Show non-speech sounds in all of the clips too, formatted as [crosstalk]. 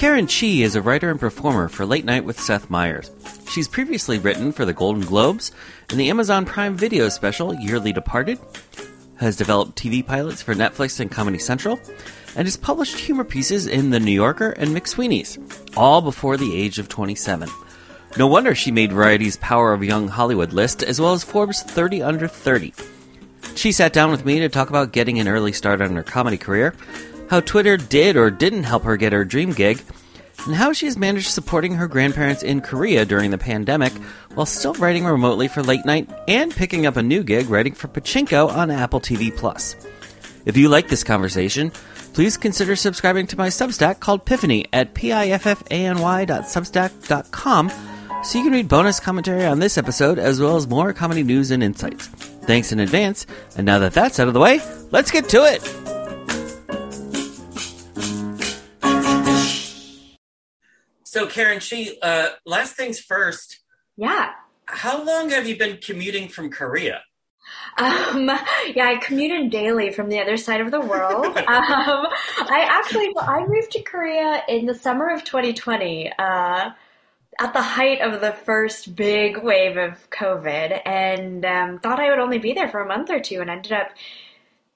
Karen Chee is a writer and performer for Late Night with Seth Meyers. She's previously written for the Golden Globes and the Amazon Prime Video special Yearly Departed, has developed TV pilots for Netflix and Comedy Central, and has published humor pieces in The New Yorker and McSweeney's, all before the age of 27. No wonder she made Variety's Power of Young Hollywood list, as well as Forbes 30 Under 30. She sat down with me to talk about getting an early start on her comedy career, how Twitter did or didn't help her get her dream gig, and how she has managed supporting her grandparents in Korea during the pandemic while still writing remotely for late night and picking up a new gig writing for Pachinko on Apple TV Plus. If you like this conversation, please consider subscribing to my Substack called Piffany at piffany.substack.com so you can read bonus commentary on this episode as well as more comedy news and insights. Thanks in advance, and now that that's out of the way, let's get to it! So, Karen Chee uh, last things first. Yeah. How long have you been commuting from Korea? Um, yeah, I commuted daily from the other side of the world. [laughs] um, I actually, well, I moved to Korea in the summer of 2020, uh, at the height of the first big wave of COVID, and um, thought I would only be there for a month or two, and ended up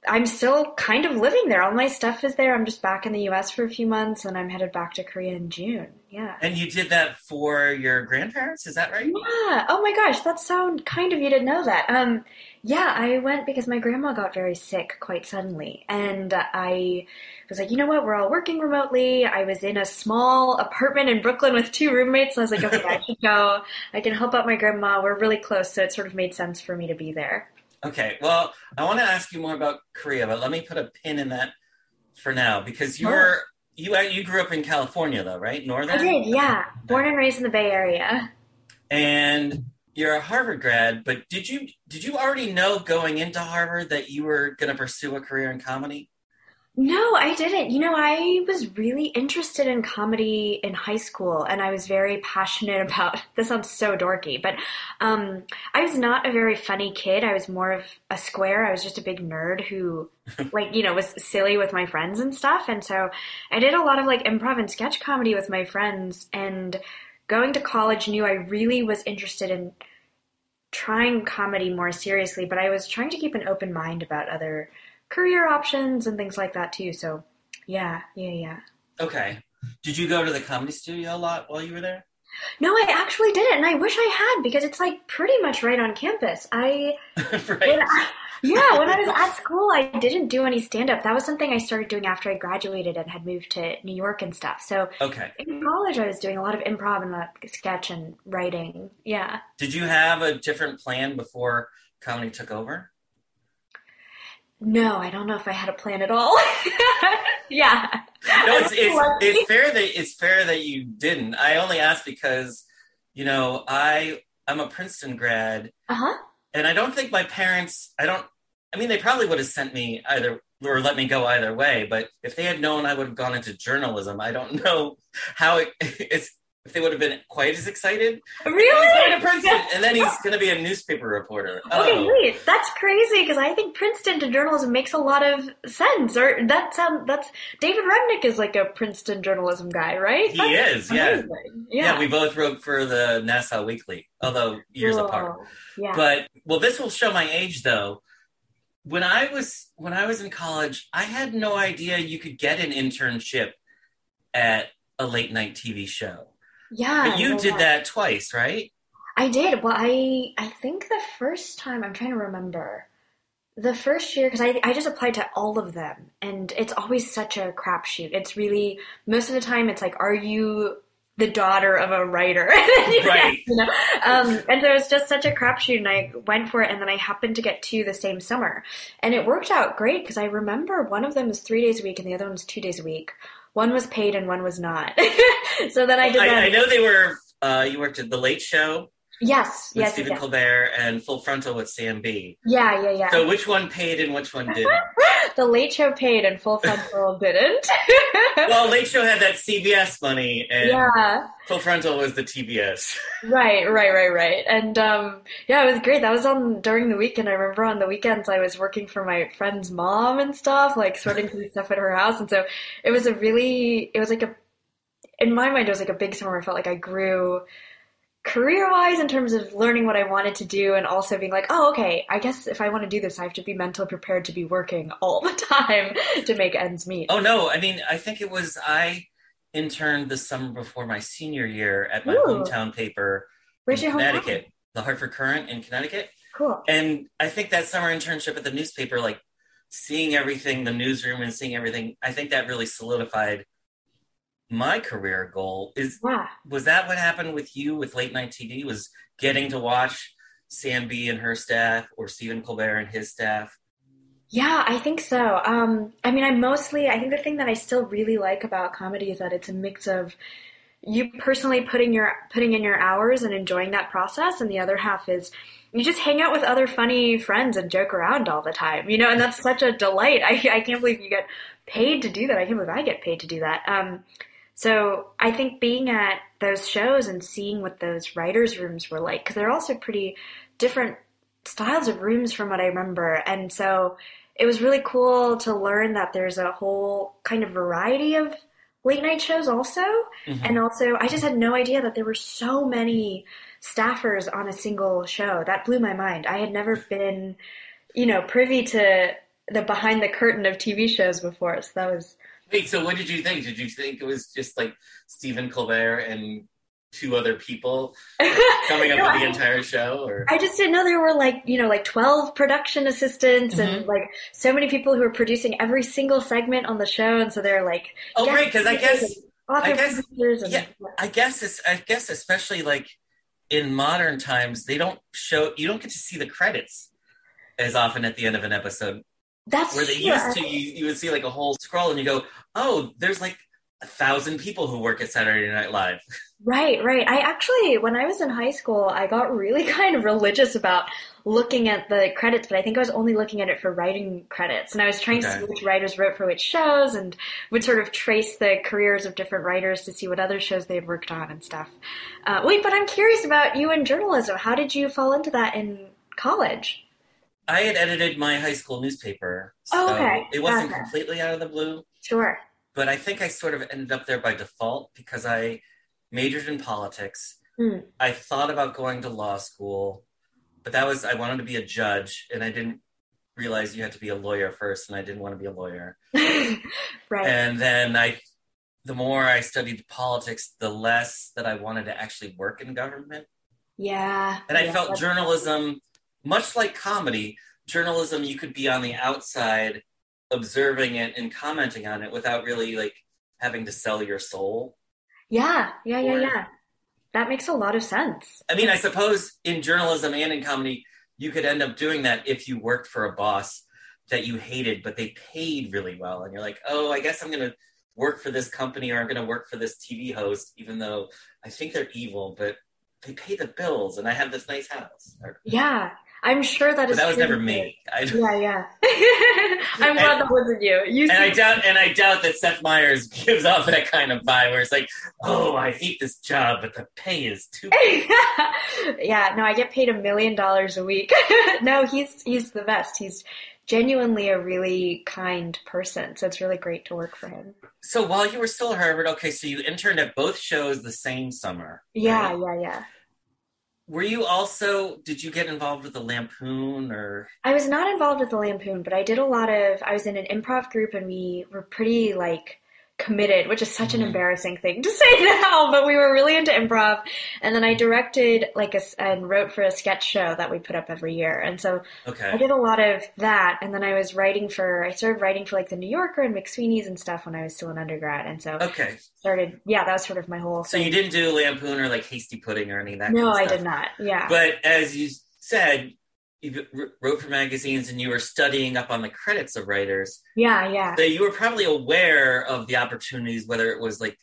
I'm still kind of living there. All my stuff is there. I'm just back in the US for a few months and I'm headed back to Korea in June. Yeah. And you did that for your grandparents, is that right? Yeah. Oh my gosh, that's so kind of you to know that. Um yeah, I went because my grandma got very sick quite suddenly. And I was like, you know what? We're all working remotely. I was in a small apartment in Brooklyn with two roommates. So I was like, okay, I [laughs] should go. I can help out my grandma. We're really close. So it sort of made sense for me to be there. Okay, well, I want to ask you more about Korea, but let me put a pin in that for now because you're you uh, you grew up in California though, right? Northern. I did, yeah. Born and raised in the Bay Area. And you're a Harvard grad, but did you did you already know going into Harvard that you were going to pursue a career in comedy? No, I didn't. You know, I was really interested in comedy in high school and I was very passionate [laughs] about this sounds so dorky, but um, I was not a very funny kid. I was more of a square. I was just a big nerd who [laughs] like, you know, was silly with my friends and stuff. And so I did a lot of like improv and sketch comedy with my friends and going to college knew I really was interested in trying comedy more seriously, but I was trying to keep an open mind about other career options and things like that too. So, yeah, yeah, yeah. Okay. Did you go to the comedy studio a lot while you were there? No, I actually didn't, and I wish I had because it's like pretty much right on campus. I, [laughs] right. when I yeah, when I was at school, I didn't do any stand up. That was something I started doing after I graduated and had moved to New York and stuff. So okay. in college, I was doing a lot of improv and like sketch and writing. Yeah. Did you have a different plan before comedy took over? No, I don't know if I had a plan at all. [laughs] yeah. No, it's, it's, it's fair that it's fair that you didn't. I only asked because, you know, I I'm a Princeton grad. Uh-huh. And I don't think my parents I don't I mean they probably would have sent me either or let me go either way, but if they had known I would have gone into journalism, I don't [laughs] know how it, [laughs] it's if they would have been quite as excited. Oh, really? He's going to Princeton, and then he's going to be a newspaper reporter. Okay, oh. wait, that's crazy because I think Princeton to journalism makes a lot of sense. Or that sound um, that's David Remnick is like a Princeton journalism guy, right? He that's is, yeah. yeah. yeah. we both wrote for the Nassau Weekly, although years Whoa. apart. Yeah. But well, this will show my age though. When I was when I was in college, I had no idea you could get an internship at a late night TV show. Yeah. But you did that. that twice, right? I did. Well, I I think the first time I'm trying to remember. The first year, because I, I just applied to all of them, and it's always such a crapshoot. It's really most of the time it's like, are you the daughter of a writer? right. [laughs] you know? um, and so it was just such a crapshoot, and I went for it, and then I happened to get two the same summer, and it worked out great because I remember one of them was three days a week, and the other one was two days a week. One was paid and one was not. [laughs] so then I did. I, I, know they were. Uh, you worked at the Late Show. Yes, with yes, Stephen yes. Colbert and Full Frontal with Sam Bee. Yeah, yeah, yeah. So which one paid and which one didn't? [laughs] the Late Show paid and Full Frontal [laughs] didn't. [laughs] well, Late Show had that CBS money, and yeah, Full Frontal was the TBS. right, right, right, right. And um, yeah, it was great. That was on during the weekend. I remember on the weekends I was working for my friend's mom and stuff, like sorting through stuff at her house. And so it was a really, it was like a, in my mind, it was like a big summer. I felt like I grew career wise in terms of learning what I wanted to do and also being like, oh, okay, I guess if I want to do this, I have to be mentally prepared to be working all the [laughs] time to make ends meet. Oh no, I mean, I think it was I interned the summer before my senior year at my Ooh. hometown paper Where's in your hometown? Connecticut, the Hartford Courant in Connecticut. Cool. And I think that summer internship at the newspaper, like seeing everything, the newsroom and seeing everything, I think that really solidified my career goal. Is Yeah. was that what happened with you with late night TV? Was getting to watch Sam Bee and her staff or Stephen Colbert and his staff? Yeah, I think so. Um, I mean, I mostly, I think the thing that I still really like about comedy is that it's a mix of you personally putting your putting in your hours and enjoying that process, and the other half is you just hang out with other funny friends and joke around all the time, you know, and that's such a delight. I I can't believe you get paid to do that. I can't believe I get paid to do that. Um, so I think being at those shows and seeing what those writers' rooms were like, because they're also pretty different styles of rooms from what I remember, and so it was really cool to learn that there's a whole kind of variety of late night shows also. Mhm. And also, I just had no idea that there were so many staffers on a single show. That blew my mind. I had never [laughs] been, you know, privy to the behind the curtain of TV shows before. So that was, Wait, so what did you think? Did you think it was just like Stephen Colbert and two other people [laughs] coming up No, with I- the entire show? Or I just didn't know there were like, you know, like 12 production assistants Mm-hmm. and like so many people who were producing every single segment on the show. And so they're like, oh, great, because I guess I guess- and yeah. I guess it's I guess especially like in modern times they don't show you don't get to see the credits as often at the end of an episode that's where they true. used to you, you would see like a whole scroll and you go oh there's like a thousand people who work at Saturday Night Live Right, right. I actually, when I was in high school, I got really [laughs] kind of religious about looking at the credits, but I think I was only looking at it for writing credits. And I was trying to see which writers wrote for which shows and would sort of trace the careers of different writers to see what other shows they had worked on and stuff. Uh, wait, but I'm curious about you in journalism. How did you fall into that in college? I had edited my high school newspaper so Oh, okay. it wasn't Gotcha. completely out of the blue Sure. but I think I sort of ended up there by default because I majored in politics. Hmm. I thought about going to law school, but that was I wanted to be a judge, and I didn't realize you had to be a lawyer first, and I didn't want to be a lawyer. [laughs] right. And then I, the more I studied politics, the less that I wanted to actually work in government, yeah. and I yeah, felt journalism, much like comedy, journalism you could be on the outside observing it and commenting on it without really like having to sell your soul. Yeah, yeah, yeah, Or- yeah. That makes a lot of sense. I mean, I suppose in journalism and in comedy, you could end up doing that if you worked for a boss that you hated, but they paid really well. And you're like, oh, I guess I'm going to work for this company or I'm going to work for this TV host, even though I think they're evil, but they pay the bills and I have this nice house. Or- Yeah, I'm sure that But is. that was never me. I, Yeah, yeah. [laughs] I'm glad that wasn't you. You and I doubt, and I doubt that Seth Meyers [laughs] gives off that kind of vibe where it's like, oh, I hate this job, but the pay is too. [laughs] yeah, no, I get paid a million dollars a week. no, he's he's the best. He's genuinely a really kind person, so it's really great to work for him. So while you were still at Harvard, okay, so you interned at both shows the same summer. Yeah, right? yeah, yeah. Were you also? Did you get involved with the Lampoon or? I was not involved with the Lampoon, but I did a lot of. I was in an improv group, and we were pretty like committed, which is such an Mhm. embarrassing thing to [laughs] say now, but we were really into improv. And then I directed like a, and wrote for a sketch show that we put up every year, and so okay. I did a lot of that, and then I was writing for. I started writing for like the New Yorker and McSweeney's and stuff when I was still an undergrad, and so Okay. started. Yeah, that was sort of my whole. So thing. you didn't do Lampoon or like Hasty Pudding or any of that. No, kind of I did not. Yeah. But as you said, you wrote for magazines and you were studying up on the credits of writers. yeah, yeah. So you were probably aware of the opportunities, whether it was like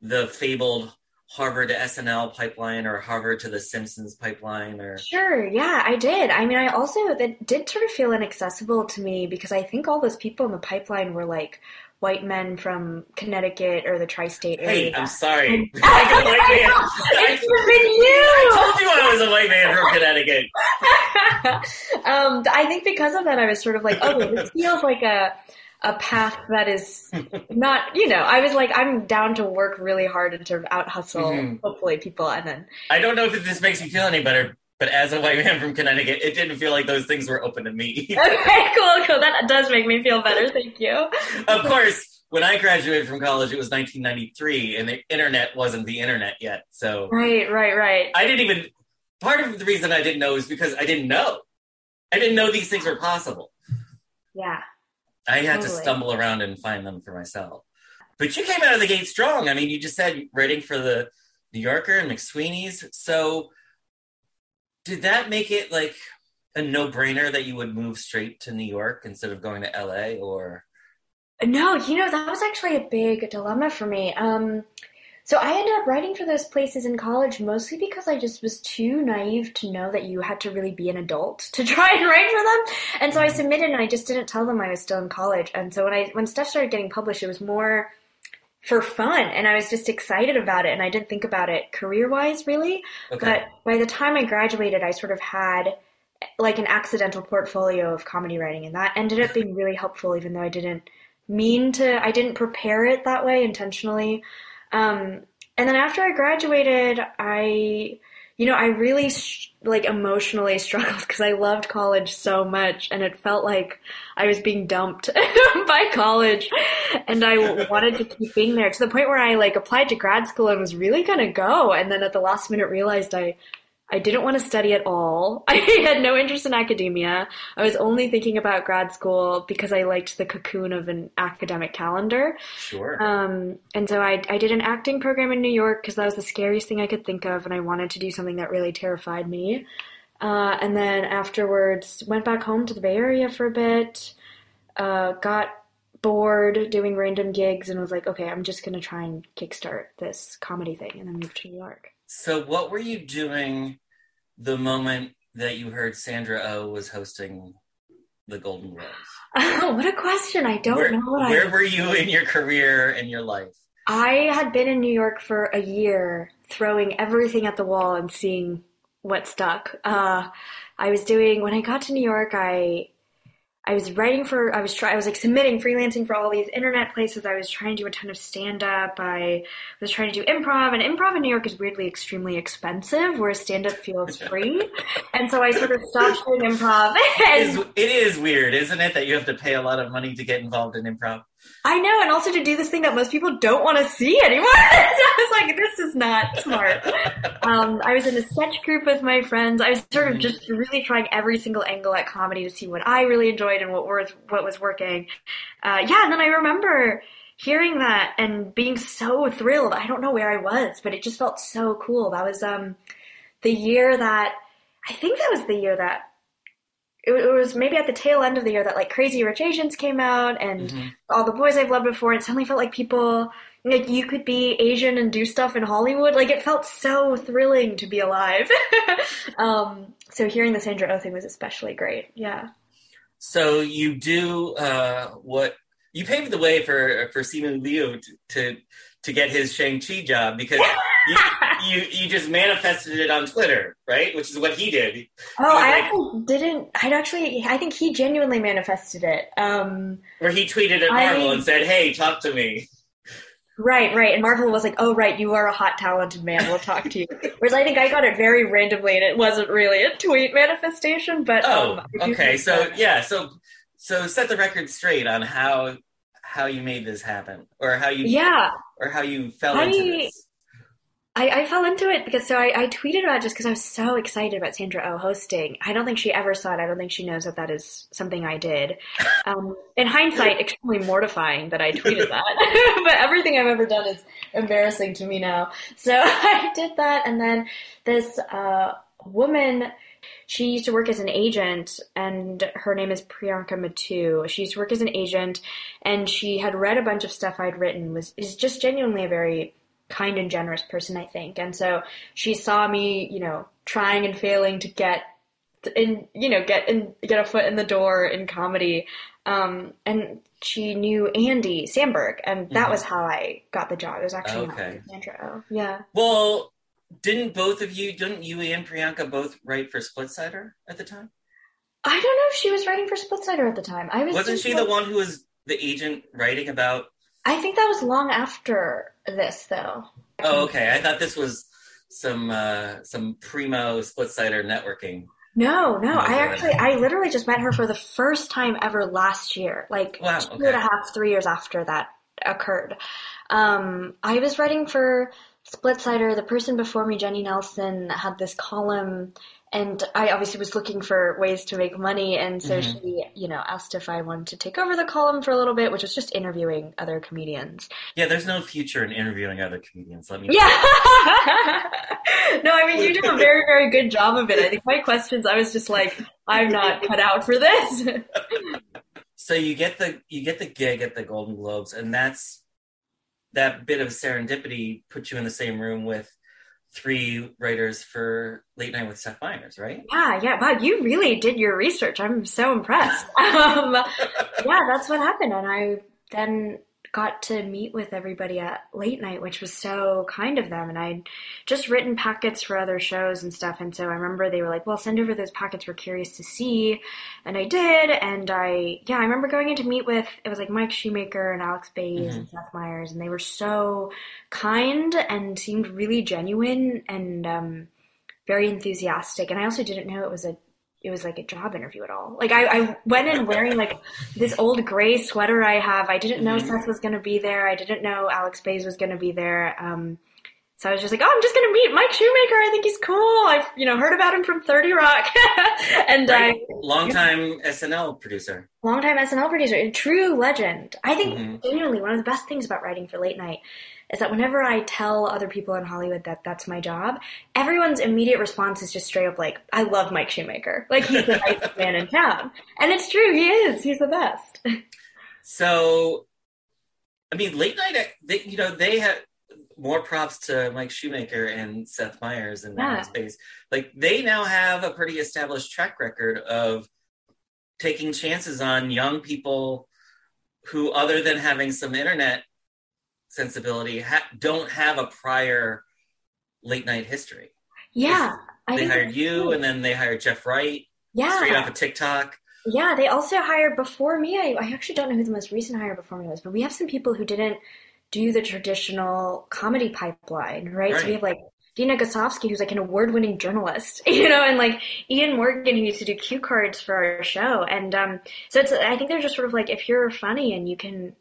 the fabled Harvard to SNL pipeline or Harvard to The Simpsons pipeline or Sure, yeah, I did. I mean, I also that did sort of feel inaccessible to me because I think all those people in the pipeline were like white men from Connecticut or the tri-state area. Hey, I'm sorry. [laughs] I'm a white [laughs] man. it's been you. I told you I was a white man from [laughs] Connecticut. [laughs] um, I think because of that, I was sort of like, oh, this feels like a a path that is not, you know, I was like, I'm down to work really hard and sort of out hustle, Mhm. hopefully, people, and then I don't know if this makes you feel any better, but as a white man from Connecticut, it didn't feel like those things were open to me. [laughs] okay, cool, cool. That does make me feel better. Thank you. of course, when I graduated from college, it was 1993, and the internet wasn't the internet yet. So Right, right, right. I didn't even. Part of the reason I didn't know is because I didn't know. I didn't know these things were possible. Yeah. I had to stumble around and find them for myself. But you came out of the gate strong. I mean, you just said writing for the New Yorker and McSweeney's. So, did that make it like a no-brainer that you would move straight to New York instead of going to LA? Or No, you know, that was actually a big dilemma for me. Um, so I ended up writing for those places in college mostly because I just was too naive to know that you had to really be an adult [laughs] to try and write for them. And so I mm-hmm. submitted and I just didn't tell them I was still in college. And so when I when stuff started getting published, it was more for fun and I was just excited about it and I didn't think about it career-wise really. okay, But by the time I graduated, I sort of had like an accidental portfolio of comedy writing, and that ended up being [laughs] really helpful, even though I didn't mean to, I didn't prepare it that way intentionally. Um, and then after I graduated, I, you know, I really like emotionally [laughs] struggled because I loved college so much, and it felt like I was being dumped [laughs] by college, and I wanted to keep being there to the point where I like applied to grad school and was really gonna go, and then at the last minute realized I I didn't want to study at all. [laughs] I had no interest in academia. I was only thinking about grad school because I liked the cocoon of an academic calendar. sure. Um, and so I, I did an acting program in New York because that was the scariest thing I could think of, and I wanted to do something that really terrified me. Uh, and then afterwards, went back home to the Bay Area for a bit, uh, got bored doing random gigs, and was like, okay, I'm just going to try and kickstart this comedy thing, and then moved to New York. So, what were you doing the moment that you heard Sandra O was hosting the Golden Globes? Oh, what a question. I don't where, know what where I. were you in your career and your life? I had been in New York for a year, throwing everything at the wall and seeing what stuck. Uh, I was doing when I got to New York. I I was writing for. I was try. I was like submitting freelancing for all these internet places. I was trying to do a ton of stand up. I was trying to do improv, and improv in New York is weirdly extremely expensive, whereas stand up feels [laughs] free. and so I sort of stopped doing improv. And is, it is weird, isn't it, that you have to pay a lot of money to get involved in improv? I know, and also to do this thing that most people don't want to see anymore. so [laughs] I was like, this is not smart. Um, I was in a sketch group with my friends. I was sort of just really trying every single angle at comedy to see what I really enjoyed and what was what was working. Uh, yeah, and then I remember hearing that and being so thrilled. I don't know where I was, but it just felt so cool. That was um, the year that I think that was the year that it, it was maybe at the tail end of the year that like Crazy Rich Asians came out and Mhm. all the boys I've loved before. It suddenly felt like people like you could be Asian and do stuff in Hollywood. Like it felt so thrilling to be alive. [laughs] um, so hearing the Sandra Oh thing was especially great. Yeah. So you do uh, what you paved the way for for Simu Liu to, to to get his Shang Chi job because [laughs] you, you you just manifested it on Twitter, right? Which is what he did. Oh, I like- actually didn't. I'd actually. I think he genuinely manifested it. Um, Where he tweeted at I- Marvel and said, "Hey, talk to me." Right, right. And Marvel was like, "Oh, right, you are a hot, talented man. We'll talk to you." [laughs] Whereas I think I got it very randomly, and it wasn't really a tweet manifestation. But Oh, um, okay. So that- yeah, so so set the record straight on how how you made this happen, or how you yeah, or how you fell I- into this. I, I fell into it because so I, I tweeted about just because I was so excited about Sandra Oh hosting. I don't think she ever saw it. I don't think she knows that that is something I did. Um, in hindsight, extremely mortifying that I tweeted [laughs] that. [laughs] but everything I've ever done is embarrassing to me now. So [laughs] I did that, and then this uh, woman. She used to work as an agent, and her name is Priyanka Mattoo. She used to work as an agent, and she had read a bunch of stuff I'd written. was is just genuinely a very kind and generous person, I think. And so she saw me, you know, trying and failing to get in, you know, get in, get a foot in the door in comedy. Um, and she knew Andy Samberg, and that Mhm. was how I got the job. It was actually Okay. Sandra Oh. Yeah. Well, didn't both of you, didn't you and Priyanka both write for Splitsider at the time? I don't know if she was writing for Splitsider at the time. I was Wasn't she like- the one who was the agent writing about? I think that was long after this, though. Oh, okay. I thought this was some uh, some primo Splitsider networking. No, no. I actually, I literally just met her for the first time ever last year, like Wow, two okay. and a half, three years after that occurred. Um, I was writing for Split Splitsider. The person before me, Jenny Nelson, had this column, and I obviously was looking for ways to make money, and so Mhm. she, you know, asked if I wanted to take over the column for a little bit, which was just interviewing other comedians. Yeah, there's no future in interviewing other comedians. Let me. Yeah. [laughs] no, I mean you do a very, very good job of it. I think my questions, I was just like, I'm not cut out for this. [laughs] So you get the you get the gig at the Golden Globes, and that's that bit of serendipity put you in the same room with three writers for Late Night with Seth Meyers, right? yeah, yeah. Wow, you really did your research. I'm so impressed. [laughs] Um, yeah, that's what happened, and I then got to meet with everybody at late night, which was so kind of them. And I'd just written packets for other shows and stuff. And so I remember they were like, well, send over those packets. We're curious to see. And I did. And I, yeah, I remember going in to meet with, it was like Mike Shoemaker and Alex Baze and Seth Meyers. And they were so kind and seemed really genuine and, um, very enthusiastic. And I also didn't know it was a it was like a job interview at all. Like I, I went in wearing like this old gray sweater I have. I didn't know Mhm. Seth was going to be there. I didn't know Alex Baze was going to be there. Um, so I was just like, oh, I'm just going to meet Mike Shoemaker. I think he's cool. I've you know heard about him from Thirty Rock, [laughs] and Right. I Longtime SNL producer. longtime SNL producer, a true legend. I think Mhm. genuinely one of the best things about writing for late night is that whenever I tell other people in Hollywood that that's my job, everyone's immediate response is just straight up like, "I love Mike Shoemaker. Like he's the nicest [laughs] man in town." And it's true, he is. He's the best. So, I mean, late night, they, you know, they had more props to Mike Shoemaker and Seth Meyers and Yeah. that space. Like, they now have a pretty established track record of taking chances on young people who, other than having some internet sensibility, ha- don't have a prior late night history. Yeah, I They hired you, true. and then they hired Jeff Wright yeah, straight off of TikTok. Yeah, they also hired before me. I, I actually don't know who the most recent hire before me was, but we have some people who didn't do the traditional comedy pipeline, right? So we have like Dina Gusovsky, who's like an award-winning journalist, [laughs] you know, and like Ian Morgan, who used to do cue cards for our show. And um, so it's, I think they're just sort of like, if you're funny and you can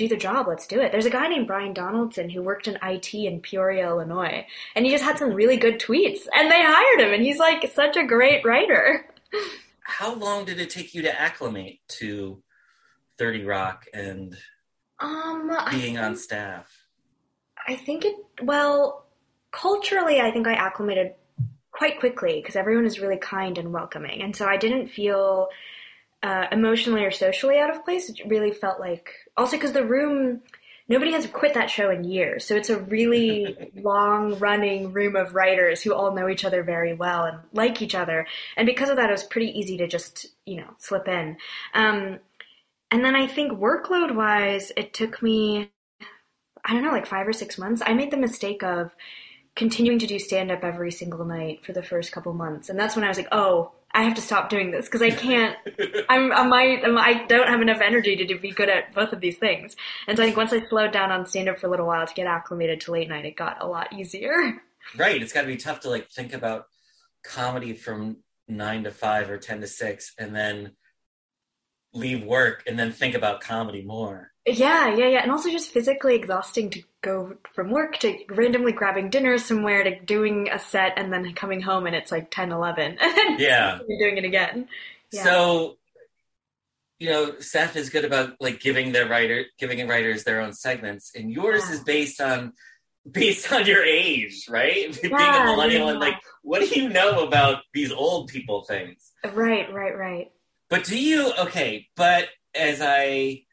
do the job, let's do it. There's a guy named Brian Donaldson who worked in IT in Peoria, Illinois, and he just had some really good tweets, and they hired him, and he's like such a great writer. [laughs] How long did it take you to acclimate to 30 Rock and Um, being on staff? I think it, well, culturally, I think I acclimated quite quickly because everyone is really kind and welcoming. And so I didn't feel uh, emotionally or socially out of place. It really felt like, also because the room, nobody has quit that show in years. So it's a really [laughs] long running room of writers who all know each other very well and like each other. And because of that, it was pretty easy to just, you know, slip in. Um, and then I think workload wise, it took me I don't know, like five or six months, I made the mistake of continuing to do stand up every single night for the first couple months. And that's when I was like, oh, I have to stop doing this because I can't, [laughs] I'm, I might, I'm, I don't have enough energy to be good at both of these things. And so I think once I slowed down on stand up for a little while to get acclimated to late night, it got a lot easier. right. It's got to be tough to like think about comedy from nine to five or 10 to six and then leave work and then think about comedy more. Yeah, yeah, yeah. And also just physically exhausting to go from work to randomly grabbing dinner somewhere to doing a set and then coming home and it's like 10, 11. [laughs] And Yeah. [laughs] you're doing it again. Yeah. So, you know, Seth is good about like giving the writer, giving writers their own segments, and yours Yeah. is based on based on your age, right? [laughs] Being a millennial, yeah. and like, what do you know about these old people things? Right, right, right. But do you okay? But as I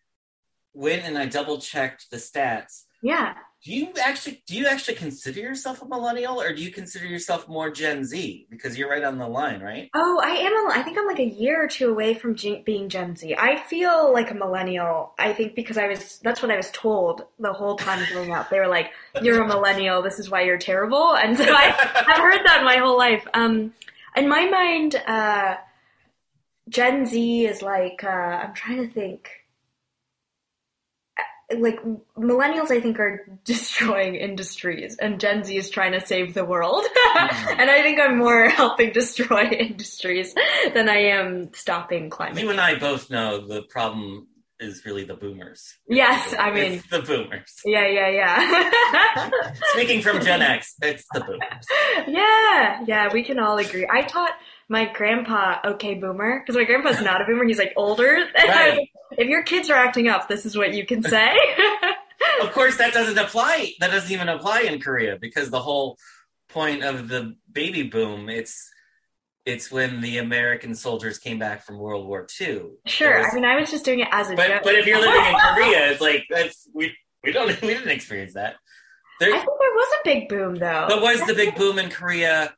went and I double checked the stats, Yeah. Do you actually do you actually consider yourself a millennial, or do you consider yourself more Gen Z? Because you're right on the line, right? Oh, I am. A, I think I'm like a year or two away from G- being Gen Z. I feel like a millennial. I think because I was. That's what I was told the whole time growing up. They were like, "You're a millennial. This is why you're terrible." And so I, [laughs] I've heard that my whole life. Um, in my mind, uh, Gen Z is like. Uh, I'm trying to think like millennials i think are [laughs] destroying industries and gen z is trying to save the world [laughs] mm-hmm. and i think i'm more [laughs] helping destroy industries than i am stopping climate you and i both know the problem is really the boomers. Yes i mean it's the boomers. yeah yeah yeah. [laughs] Speaking from gen x it's the boomers. Yeah yeah we can all agree. I taught my grandpa okay boomer because my grandpa's not a boomer he's like older. Right. [laughs] if your kids are acting up this is what you can say. [laughs] Of course that doesn't apply that doesn't even apply in korea because the whole point of the baby boom it's it's when the American soldiers came back from World War II. Sure, was, I mean, I was just doing it as a but, joke. But if you're living in [laughs] Korea, it's like that's we we don't [laughs] we didn't experience that. There, I think there was a big boom though. But was the big boom in Korea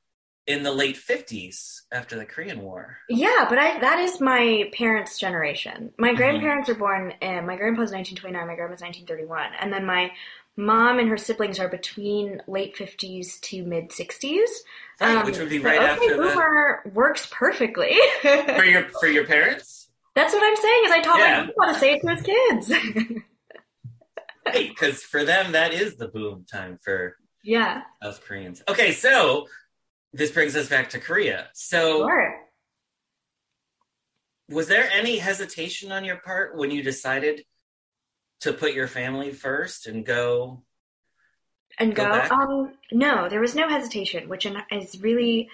in the late 50s after the Korean War. Yeah, but I that is my parents' generation. My mm-hmm. grandparents mm-hmm. were born in my grandpa's 1929, my grandma's 1931, and then my mom and her siblings are between late 50s to mid 60s. um, which would be right okay, after Boomer the... works perfectly. [laughs] for your for your parents? That's what I'm saying is I taught yeah. my grandpa to say it to his kids. [laughs] right, because for them that is the boom time for yeah South Koreans. Okay, so this brings us back to Korea. So, sure. was there any hesitation on your part when you decided to put your family first and go? And go? go um, no, there was no hesitation, which is really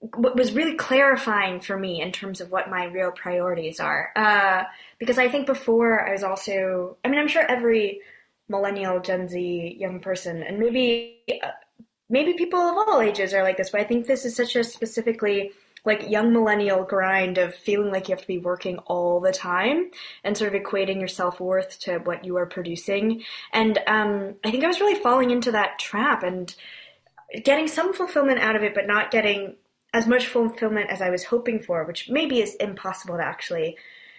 what was really clarifying for me in terms of what my real priorities are. Uh, because I think before I was also, I mean, I'm sure every millennial, Gen Z young person, and maybe uh, maybe people of all ages are like this, but I think this is such a specifically like young millennial grind of feeling like you have to be working all the time and sort of equating your self worth to what you are producing. And um, I think I was really falling into that trap and getting some fulfillment out of it, but not getting as much fulfillment as I was hoping for, which maybe is impossible to actually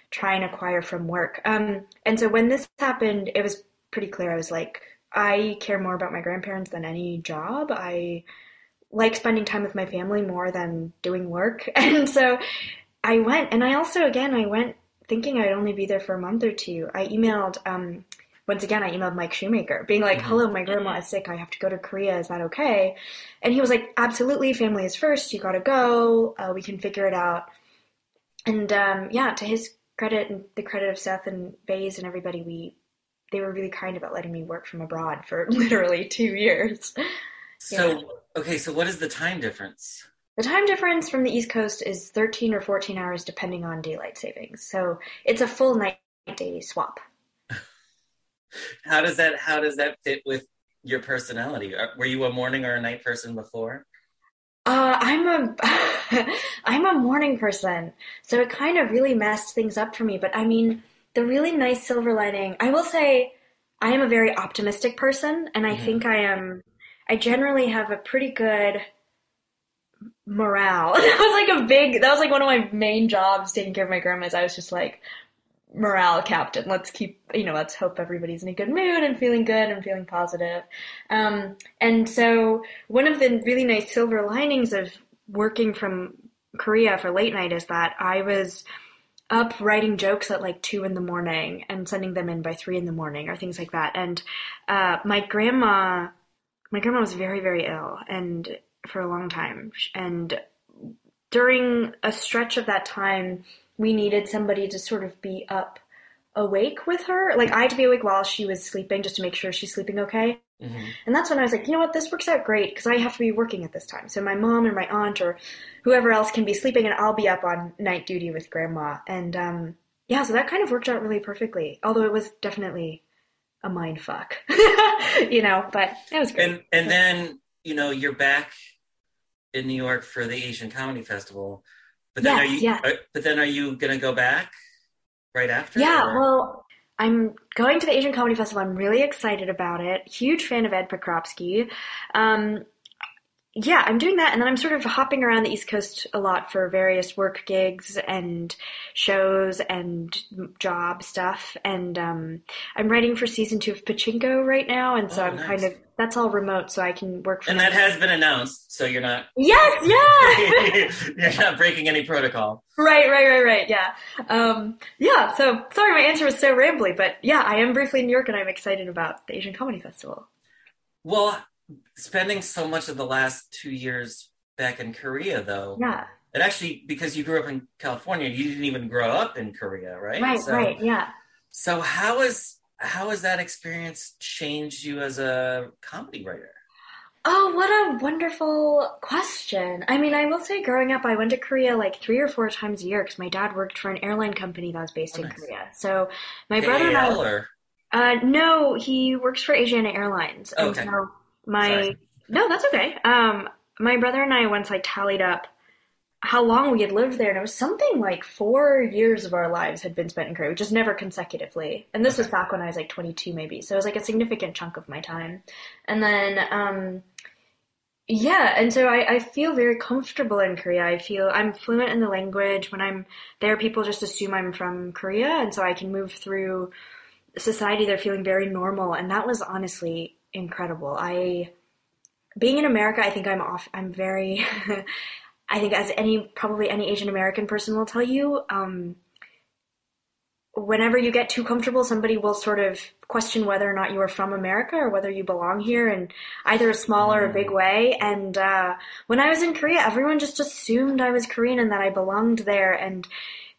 try and acquire from work. Um, and so when this happened, it was pretty clear. I was like, I care more about my grandparents than any job. I like spending time with my family more than doing work. [laughs] And so I went, and I also, again, I went thinking I'd only be there for a month or two. I emailed, um, once again, I emailed Mike Shoemaker, being like, mm-hmm. hello, my grandma is sick. I have to go to Korea. Is that okay? And he was like, absolutely. Family is first. You got to go. Uh, we can figure it out. And um, yeah, to his credit and the credit of Seth and Baze and everybody, we they were really kind about letting me work from abroad for [laughs] literally two years. So, yeah. okay, so what is the time difference? The time difference from the East Coast is 13 or 14 hours depending on daylight savings. So it's a full night day swap. [laughs] how does that how does that fit with your personality? Uh, were you a morning or a night person before? Uh, I'm a [laughs] I'm a morning person, so it kind of really messed things up for me. But I mean, the really nice silver lining, I will say, I am a very optimistic person, and I mm-hmm. think I am. I generally have a pretty good morale. [laughs] that was like a big. That was like one of my main jobs, taking care of my grandmas. I was just like morale captain. Let's keep, you know, let's hope everybody's in a good mood and feeling good and feeling positive. Um, and so one of the really nice silver linings of working from Korea for late night is that I was up writing jokes at like two in the morning and sending them in by three in the morning or things like that. And uh, my grandma, my grandma was very very ill and for a long time. And during a stretch of that time, we needed somebody to sort of be up awake with her. Like I had to be awake while she was sleeping just to make sure she's sleeping okay. Mm-hmm. And that's when I was like, you know what, this works out great because I have to be working at this time. So my mom or my aunt or whoever else can be sleeping and I'll be up on night duty with grandma. And um, yeah, so that kind of worked out really perfectly. Although it was definitely a mind fuck, [laughs] you know, but it was great. And, and then, you know, you're back in New York for the Asian Comedy Festival. But then yes, are you, yeah. Are, but then are you going to go back right after? Yeah, or? well, I'm going to the Asian Comedy Festival. I'm really excited about it. Huge fan of Ed Pokropsky. Um, yeah, I'm doing that, and then I'm sort of hopping around the East Coast a lot for various work gigs and shows and job stuff. And um, I'm writing for season two of Pachinko right now, and so Oh, I'm nice. kind of that's all remote, so I can work. From And that has been announced, so you're not [laughs] yes, yeah. [laughs] you're not breaking any protocol. Right, right, right, right. Yeah. Um, yeah. So sorry, my answer was so rambly, but yeah, I am briefly in New York and I'm excited about the Asian Comedy Festival. Well, spending so much of the last two years back in Korea, though, Yeah. and actually because you grew up in California, you didn't even grow up in Korea, right? Right, so, right. Yeah. So how is how has that experience changed you as a comedy writer? Oh, what a wonderful question. I mean, I will say growing up, I went to Korea like three or four times a year because my dad worked for an airline company that was based Oh, in nice. Korea. So my brother and I, or uh, no, he works for Asiana Airlines. And Okay. so my, Sorry. no, that's okay. Um, my brother and I once like tallied up how long we had lived there, and it was something like four years of our lives had been spent in Korea, just never consecutively. And this was back when I was like 22, maybe. So it was like a significant chunk of my time. And then, um, yeah, and so I, I feel very comfortable in Korea. I feel I'm fluent in the language. When I'm there, people just assume I'm from Korea, and so I can move through society They're feeling very normal. And that was honestly incredible. I, being in America, I think I'm off. I'm very. [laughs] I think as any probably any Asian American person will tell you, um, whenever you get too comfortable, somebody will sort of question whether or not you are from America or whether you belong here in either a small or a big way. And uh, when I was in Korea, everyone just assumed I was Korean and that I belonged there and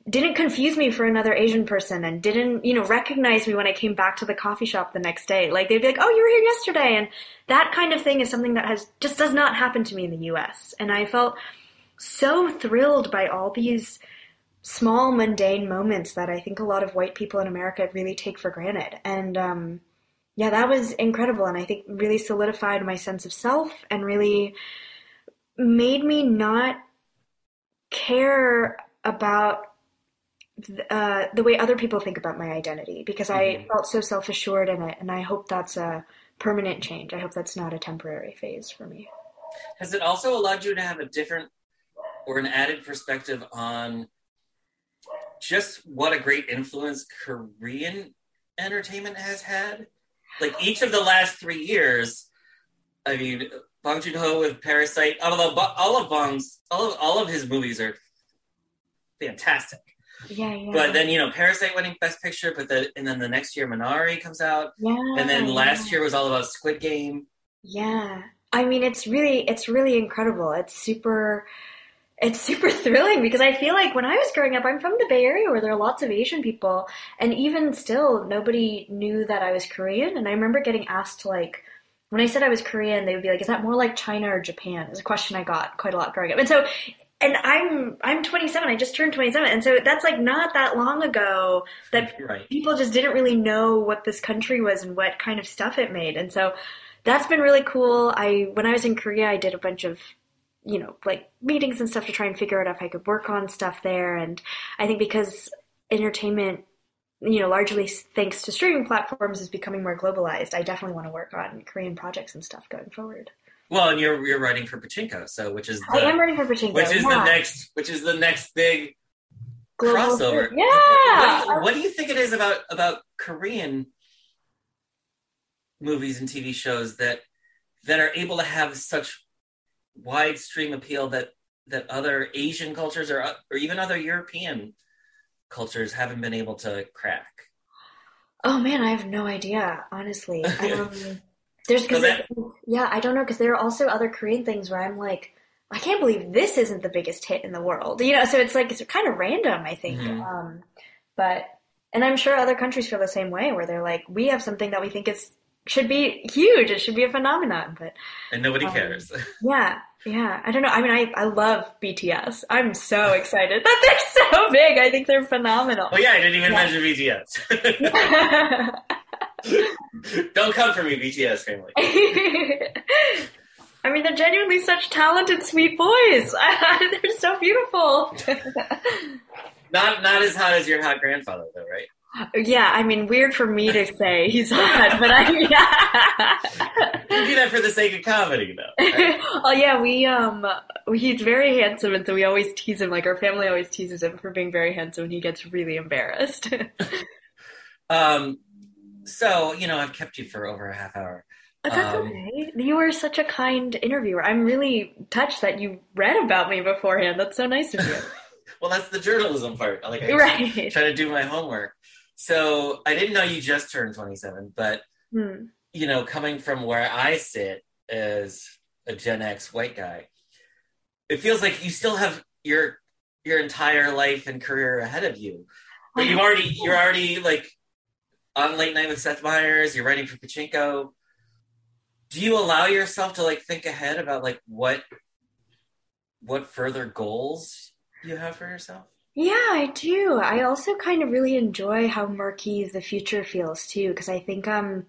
didn't confuse me for another Asian person and didn't, you know, recognize me when I came back to the coffee shop the next day. Like they'd be like, "Oh, you were here yesterday." And that kind of thing is something that has just does not happen to me in the US. And I felt so thrilled by all these small mundane moments that I think a lot of white people in America really take for granted. And um, yeah, that was incredible, and I think really solidified my sense of self and really made me not care about uh, the way other people think about my identity because I Mhm. felt so self assured in it, and I hope that's a permanent change. I hope that's not a temporary phase for me. Has it also allowed you to have a different or an added perspective on just what a great influence Korean entertainment has had? Like each of the last three years, I mean, Bong Joon Ho with Parasite, although Bo- all of Bong's, all of, all of his movies are fantastic. Yeah, yeah. But then, you know, Parasite winning Best Picture, but the, and then the next year Minari comes out. yeah, And then last year was all about Squid Game. Yeah. I mean, it's really, it's really incredible. It's super, it's [laughs] super thrilling because I feel like when I was growing up, I'm from the Bay Area where there are lots of Asian people, and even still, nobody knew that I was Korean. And I remember getting asked to like, when I said I was Korean, they would be like, "Is that more like China or Japan?" Is a question I got quite a lot growing up. And so, and I'm I'm 27. I just turned 27, and so that's like not that long ago that Right. people just didn't really know what this country was and what kind of stuff it made. And so that's been really cool. I when I was in Korea, I did a bunch of you know like meetings and stuff to try and figure out if I could work on stuff there. And I think because entertainment, you know, largely thanks to streaming platforms, is becoming more globalized, I definitely want to work on Korean projects and stuff going forward. Well, and you're you're writing for Pachinko, so which is I the, am ready for Pachinko. which is yeah. the next which is the next big Global- crossover. Yeah. What do, you, what do you think it is about about Korean movies and TV shows that that are able to have such wide stream appeal that that other Asian cultures or or even other European cultures haven't been able to crack? Oh man, I have no idea, honestly. Um, [laughs] there's because So yeah, I don't know because there are also other Korean things where I'm like, I can't believe this isn't the biggest hit in the world. You know, so it's like it's kind of random, I think. Mhm. Um, but and I'm sure other countries feel the same way, where they're like, we have something that we think is should be huge, it should be a phenomenon. But And nobody Um, cares. [laughs] yeah, yeah, I don't know. I mean, I I love BTS. I'm so excited [laughs] that they're so big. I think they're phenomenal. oh yeah, I didn't even Yeah. mention BTS. [laughs] Don't come for me, BTS family. [laughs] I mean, they're genuinely such talented, sweet boys. [laughs] they're so beautiful. [laughs] not not as hot as your hot grandfather, though, right? Yeah, I mean, weird for me to say he's hot, but I yeah. you do that for the sake of comedy, though. Right? oh yeah, we um, he's very handsome, and so we always tease him. Like our family always teases him for being very handsome, and he gets really embarrassed. um, so you know, I've kept you for over a half hour. That's um, okay. You were such a kind interviewer. I'm really touched that you read about me beforehand. That's so nice of you. [laughs] well, that's the journalism part. Like I right. [laughs] try to do my homework. So I didn't know you just turned 27, but hmm. you know, coming from where I sit as a Gen X white guy, it feels like you still have your your entire life and career ahead of you. But you already you're already like on late night with Seth Meyers. You're writing for Pachinko. Do you allow yourself to like think ahead about like what what further goals you have for yourself? Yeah, I do. I also kind of really enjoy how murky the future feels too, because I think um,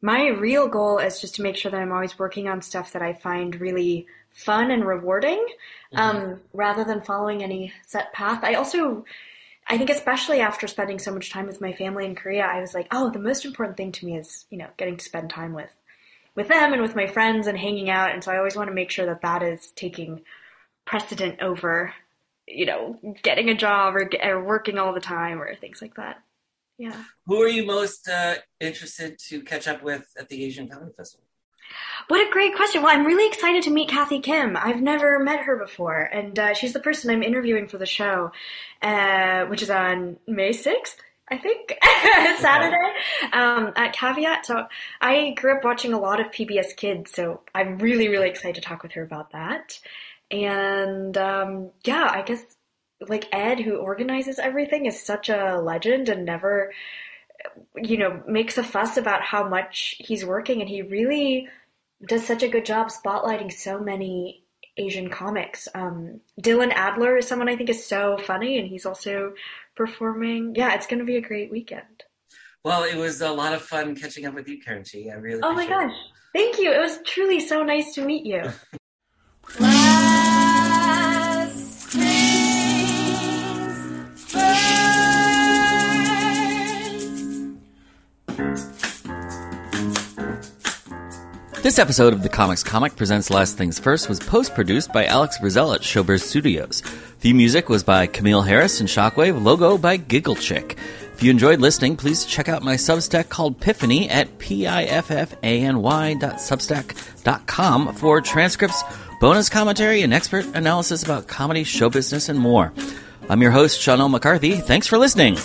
my real goal is just to make sure that I'm always working on stuff that I find really fun and rewarding, mm-hmm. um, rather than following any set path. I also, I think, especially after spending so much time with my family in Korea, I was like, oh, the most important thing to me is you know getting to spend time with with them and with my friends and hanging out, and so I always want to make sure that that is taking precedent over you know, getting a job or, or working all the time or things like that. Yeah. Who are you most uh, interested to catch up with at the Asian Comedy Festival? What a great question. Well, I'm really excited to meet Kathy Kim. I've never met her before, and uh, she's the person I'm interviewing for the show, uh, which is on May 6th. I think [laughs] Saturday um, at Caveat. So I grew up watching a lot of PBS Kids, so I'm really, really excited to talk with her about that. And um, yeah, I guess like Ed, who organizes everything, is such a legend and never, you know, makes a fuss about how much he's working. And he really does such a good job spotlighting so many Asian comics. Um, Dylan Adler is someone I think is so funny, and he's also performing. Yeah, it's going to be a great weekend. Well, it was a lot of fun catching up with you, Karen. I really. Oh my gosh! It. Thank you. It was truly so nice to meet you. [laughs] This episode of The Comics Comic Presents Last Things First was post produced by Alex Brazell at Showbiz Studios. The music was by Camille Harris and Shockwave, logo by Giggle Chick. If you enjoyed listening, please check out my Substack called Piffany at piffany.substack.com for transcripts, bonus commentary, and expert analysis about comedy, show business, and more. I'm your host, Sean L. McCarthy. Thanks for listening.